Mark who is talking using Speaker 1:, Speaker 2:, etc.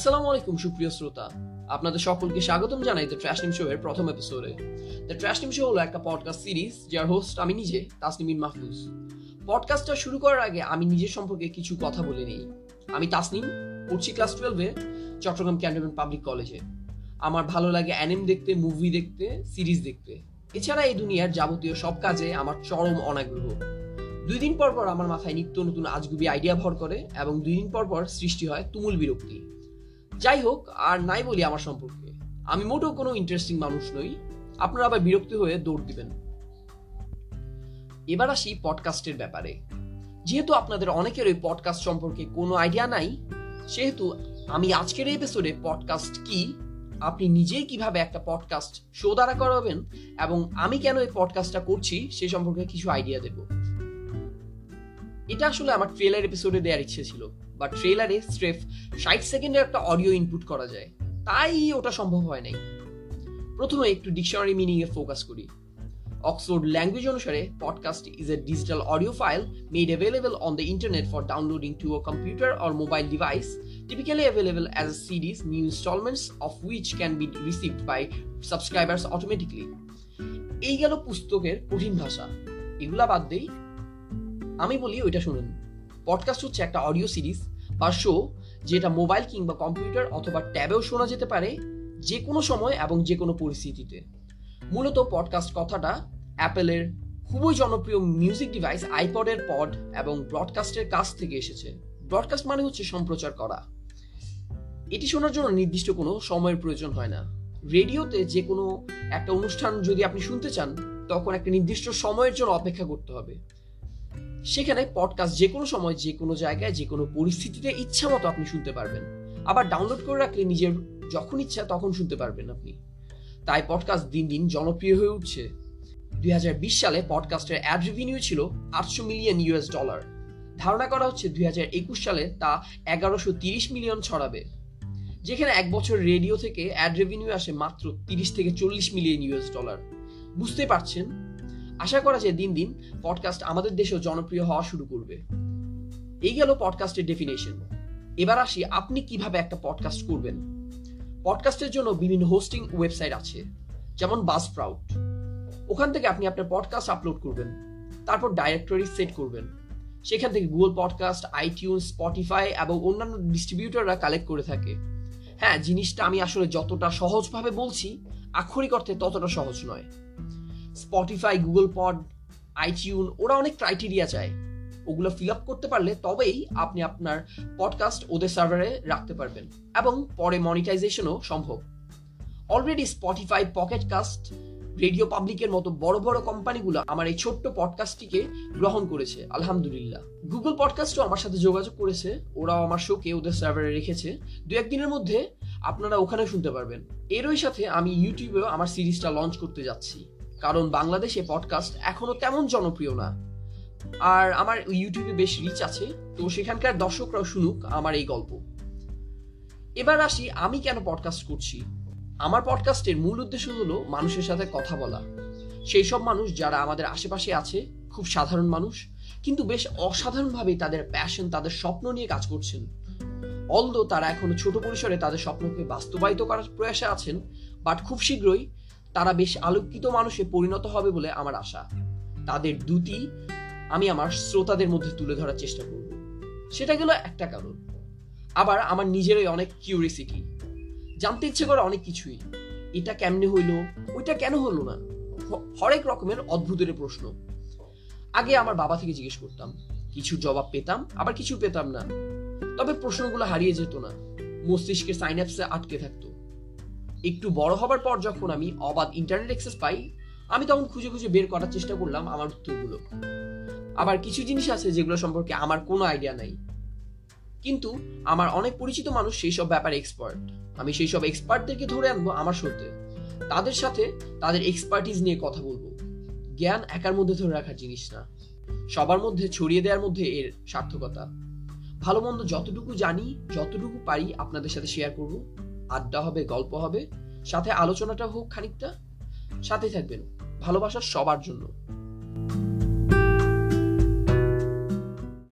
Speaker 1: আসসালামু আলাইকুম, সুপ্রিয় শ্রোতা। আপনাদের সকলকে স্বাগতম জানাই দ্য ট্র্যাশ নিম শো এর প্রথম এপিসোডে দ্য ট্র্যাশ নিম শো হলো একটা পডকাস্ট সিরিজ যার হোস্ট আমি নিজে, তাসনিমিন মাহফুজ। পডকাস্টটা শুরু করার আগে আমি নিজের সম্পর্কে কিছু কথা বলে নিই। আমি তাসনিম, পড়ছি ক্লাস টুয়েলভে চট্টগ্রাম ক্যান্টনমেন্ট পাবলিক কলেজে আমার ভালো লাগে অ্যানিম দেখতে মুভি দেখতে সিরিজ দেখতে। এছাড়া এই দুনিয়ার যাবতীয় সব কাজে আমার চরম অনাগ্রহ। দুই দিন পর পর আমার মাথায় নিত্য নতুন আজগুবি আইডিয়া ভর করে এবং দুই দিন পর পর সৃষ্টি হয় তুমুল বিরক্তি। যাই হোক আর নাই বলি আমার সম্পর্কে। আমি মোটেও কোনো ইন্টারেস্টিং মানুষ নই। আপনারা আবার বিরক্তি হয়ে দৌড় দিবেন। এবার আসি পডকাস্টের ব্যাপারে। যেহেতু আপনাদের অনেকের ওই পডকাস্ট সম্পর্কে কোনো আইডিয়া নাই, সেহেতু আমি আজকের এপিসোডে পডকাস্ট কি, আপনি নিজেই কীভাবে একটা পডকাস্ট শো দ্বারা করাবেন, এবং আমি কেন এই পডকাস্টটা করছি, সে সম্পর্কে কিছু আইডিয়া দেব। এটা আসলে আমার ট্রেলার এপিসোডে দেওয়ার ইচ্ছে ছিল। বা ট্রেলারে স্রেফ ষাট সেকেন্ডের একটা অডিও ইনপুট করা যায়। তাই ওটা সম্ভব হয় নাই। প্রথমে একটু ডিকশনারি মিনিংয়ে ফোকাস করি। অক্সফোর্ড ল্যাঙ্গুয়েজ অনুসারে podcast is a digital audio file made available on the internet for downloading to a computer or mobile device typically available as a series, new installments of which can be received by subscribers automatically. এই গেল পুস্তকের কঠিন ভাষা। এগুলা বাদ দেই। আমি বলি ওইটা শুনুন। পডকাস্ট হচ্ছে একটা অডিও সিরিজ বা শো যেটা মোবাইল কিংবা কম্পিউটার অথবা ট্যাবেও শোনা যেতে পারে যে কোনো সময় এবং যে কোনো পরিস্থিতিতে। মূলত পডকাস্ট কথাটা অ্যাপেলের খুবই জনপ্রিয় মিউজিক ডিভাইস আইপডের পড এবং ব্রডকাস্টের কাছ থেকে এসেছে। ব্রডকাস্ট মানে হচ্ছে সম্প্রচার করা। এটি শোনার জন্য নির্দিষ্ট কোনো সময়ের প্রয়োজন হয় না। রেডিওতে যে কোনো একটা অনুষ্ঠান যদি আপনি শুনতে চান, তখন একটা নির্দিষ্ট সময়ের জন্য অপেক্ষা করতে হবে। সেখানে পডকাস্ট যে কোনো সময়, যে কোনো জায়গায়, যে কোনো পরিস্থিতিতে ইচ্ছা মতো আপনি শুনতে পারবেন। আবার ডাউনলোড করে রাখলে নিজের যখন ইচ্ছা তখন শুনতে পারবেন আপনি। তাই পডকাস্ট দিন দিন জনপ্রিয় হয়ে উঠছে। দুই সালে পডকাস্টের অ্যাড রেভিনিউ ছিল আটশো মিলিয়ন ইউএস ডলার ধারণা করা হচ্ছে দুই হাজার একুশ সালে তা এগারোশো তিরিশ মিলিয়ন ছড়াবে। যেখানে এক বছর রেডিও থেকে অ্যাড রেভিনিউ আসে মাত্র তিরিশ থেকে চল্লিশ মিলিয়ন ইউএস ডলার বুঝতে পারছেন? আশা করা যায় দিন দিন পডকাস্ট আমাদের দেশেও জনপ্রিয় হওয়া শুরু করবে। এই গেল পডকাস্টের ডেফিনেশন এবার আসি আপনি কীভাবে একটা পডকাস্ট করবেন। পডকাস্টের জন্য বিভিন্ন হোস্টিং ওয়েবসাইট আছে, যেমন বাস প্রাউট ওখান থেকে আপনি আপনার পডকাস্ট আপলোড করবেন, তারপর ডাইরেক্টরি সেট করবেন। সেখান থেকে গুগল পডকাস্ট আইটিউন স্পটিফাই এবং অন্যান্য ডিস্ট্রিবিউটররা কালেক্ট করে থাকে। হ্যাঁ জিনিসটা আমি আসলে যতটা সহজভাবে বলছি, আক্ষরিক অর্থে ততটা সহজ নয়। স্পটিফাই গুগল পড আইটিউন ওরা অনেক ক্রাইটেরিয়া চায়। ওগুলো ফিল আপ করতে পারলে তবেই আপনি আপনার পডকাস্ট ওদের সার্ভারে রাখতে পারবেন এবং পরে মনিটাইজেশনও সম্ভব। Already Spotify Pocket Cast radio পাবলিকের মতো বড় বড় কোম্পানিগুলো আমার এই ছোট্ট পডকাস্টটিকে গ্রহণ করেছে, আলহামদুলিল্লাহ। গুগল পডকাস্টও আমার সাথে যোগাযোগ করেছে, ওরাও আমার শোকে ওদের সার্ভারে রেখেছে। দু একদিনের মধ্যে আপনারা ওখানে শুনতে পারবেন। এরই সাথে আমি ইউটিউবেও আমার সিরিজটা লঞ্চ করতে যাচ্ছি। কারণ বাংলাদেশে পডকাস্ট এখনও তেমন জনপ্রিয় না। আর আমার ইউটিউবে বেশ রিচ আছে, তো সেখানকার দর্শকরাও শুনুক আমার এই গল্প। এবার আসি আমি কেন পডকাস্ট করছি। আমার পডকাস্টের মূল উদ্দেশ্য হলো মানুষের সাথে কথা বলা। সেই সব মানুষ যারা আমাদের আশেপাশে আছে, খুব সাধারণ মানুষ, কিন্তু বেশ অসাধারণভাবে তাদের প্যাশন তাদের স্বপ্ন নিয়ে কাজ করছেন। অলদো তারা এখনও ছোট পরিসরে তাদের স্বপ্নকে বাস্তবায়িত করার প্রয়াসে আছেন বাট খুব শীঘ্রই তারা বেশ আলোকিত মানুষে পরিণত হবে বলে আমার আশা। তাদের দুটি আমি আমার শ্রোতাদের মধ্যে তুলে ধরার চেষ্টা করব। সেটা গেল একটা কারণ। আবার আমার নিজেরই অনেক কিউরিসিটি জানতে ইচ্ছে করে অনেক কিছুই। এটা কেমনে হইল? ওইটা কেন হলো না? হরেক রকমের অদ্ভুতের প্রশ্ন। আগে আমার বাবা থেকে জিজ্ঞেস করতাম, কিছু জবাব পেতাম, আবার কিছু পেতাম না। তবে প্রশ্নগুলো হারিয়ে যেত না। মস্তিষ্কের সাইন্যাপসে আটকে থাকতো। একটু বড় হবার পর যখন আমি অবাধ ইন্টারনেট অ্যাক্সেস পাই, আমি তখন খুঁজে খুঁজে বের করার চেষ্টা করলাম আমার উত্তরগুলো। আবার কিছু জিনিস আছে যেগুলো সম্পর্কে আমার কোনো আইডিয়া নাই। কিন্তু আমার অনেক পরিচিত মানুষ সেই সব ব্যাপারে এক্সপার্ট আমি সেই সব এক্সপার্টদেরকে ধরে আনব আমার শোতে তাদের সাথে তাদের এক্সপার্টিজ নিয়ে কথা বলব। জ্ঞান একার মধ্যে ধরে রাখার জিনিস না। সবার মধ্যে ছড়িয়ে দেওয়ার মধ্যে এর সার্থকতা। ভালো মন্দ যতটুকু জানি, যতটুকু পারি আপনাদের সাথে শেয়ার করব। আড্ডা হবে গল্প হবে সাথে আলোচনাটা হোক খানিকটা সাথে থাকবেন। ভালোবাসা সবার জন্য।